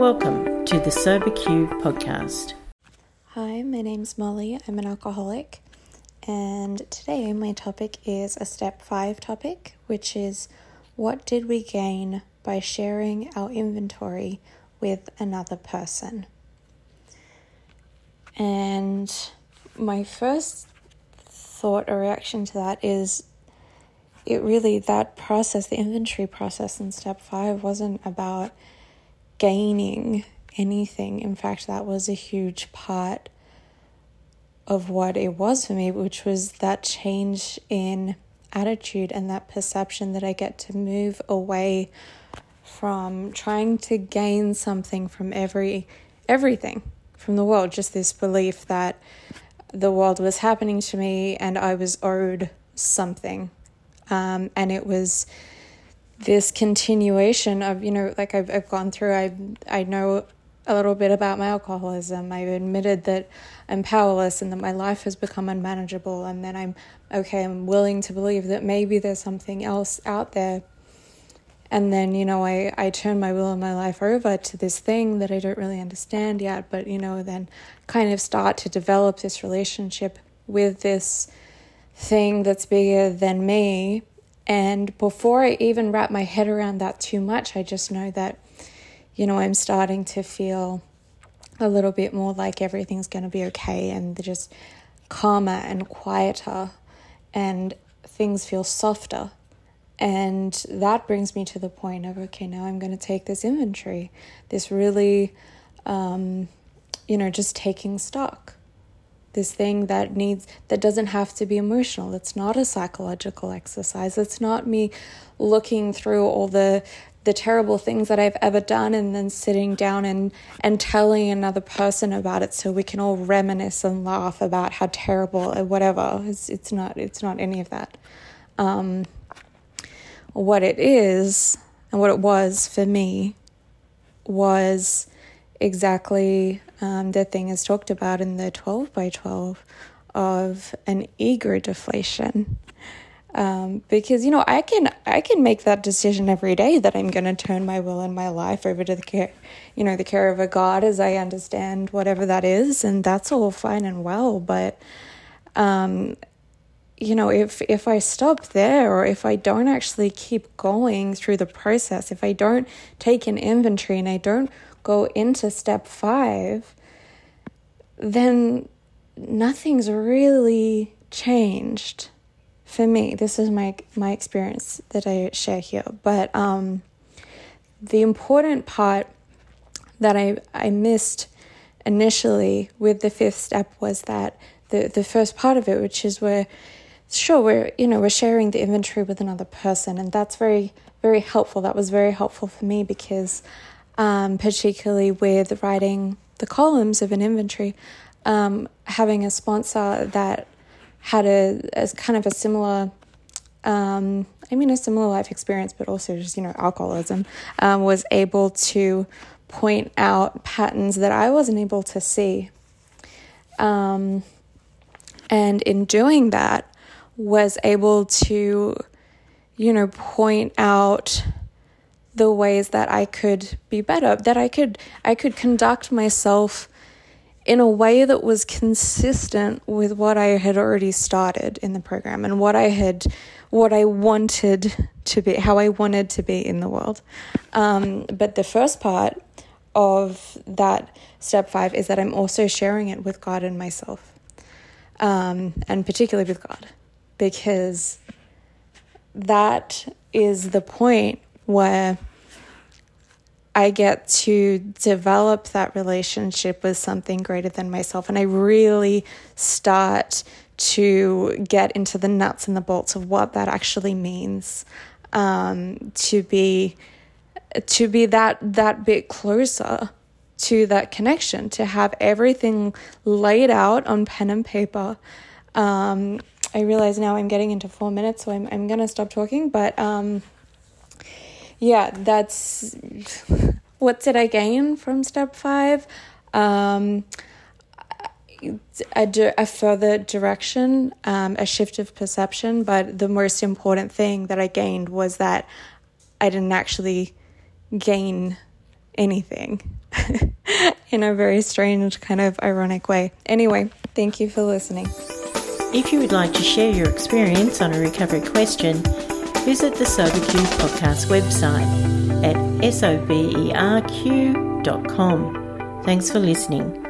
Welcome to the Sober Q podcast. Hi, my name's Molly. I'm an alcoholic, and today my topic is a step five topic, which is what did we gain by sharing our inventory with another person? And my first thought or reaction to that is it really, that process, the inventory process in step five, wasn't about gaining anything. In fact, that was a huge part of what it was for me, which was that change in attitude and that perception that I get to move away from trying to gain something from every everything from the world just this belief that the world was happening to me and I was owed something um, and it was this continuation of you know like I've I've gone through I I know a little bit about my alcoholism. I've admitted that I'm powerless and that my life has become unmanageable and then I'm okay, I'm willing to believe that maybe there's something else out there. And then, you know, I, I turn my will and my life over to this thing that I don't really understand yet, but, you know, then kind of start to develop this relationship with this thing that's bigger than me and before I even wrap my head around that too much, I just know that, you know, I'm starting to feel a little bit more like everything's going to be okay and just calmer and quieter and things feel softer. And that brings me to the point of okay, now I'm going to take this inventory, this really, um, you know, just taking stock this thing that needs that doesn't have to be emotional. It's not a psychological exercise. It's not me looking through all the the terrible things that I've ever done and then sitting down and and telling another person about it so we can all reminisce and laugh about how terrible or whatever. It's it's not it's not any of that. Um, what it is and what it was for me was exactly um, the thing is talked about in the 12 by 12 of an ego deflation. Um, because you know I can I can make that decision every day that I'm going to turn my will and my life over to the care, you know, the care of a God as I understand whatever that is, and that's all fine and well. But, um, you know, if if I stop there, or if I don't actually keep going through the process, if I don't take an inventory and I don't go into step five, then nothing's really changed for me. This is my my experience that I share here. But um, the important part that I I missed initially with the fifth step was that the the first part of it, which is where sure we're you know we're sharing the inventory with another person, and that's very very helpful. That was very helpful for me because um, particularly with writing the columns of an inventory, um, having a sponsor that had a, a kind of a similar, um, I mean, a similar life experience, but also just, you know, alcoholism, um, was able to point out patterns that I wasn't able to see. Um, and in doing that, was able to, you know, point out the ways that I could be better, that I could I could conduct myself in a way that was consistent with what I had already started in the program and what I had what I wanted to be, how I wanted to be in the world. Um, but the first part of that step five is that I'm also sharing it with God and myself, um, and particularly with God, because that is the point where I get to develop that relationship with something greater than myself. And I really start to get into the nuts and the bolts of what that actually means um, to be to be that that bit closer to that connection to have everything laid out on pen and paper um, i realize now i'm getting into four minutes so i'm, I'm gonna stop talking but um, yeah, that's what did I gain from step five? Um, a, a further direction, um, a shift of perception. But the most important thing that I gained was that I didn't actually gain anything in a very strange, kind of ironic way. Anyway, thank you for listening. If you would like to share your experience on a recovery question, visit the SoberQ podcast website at soberq.com. Thanks for listening.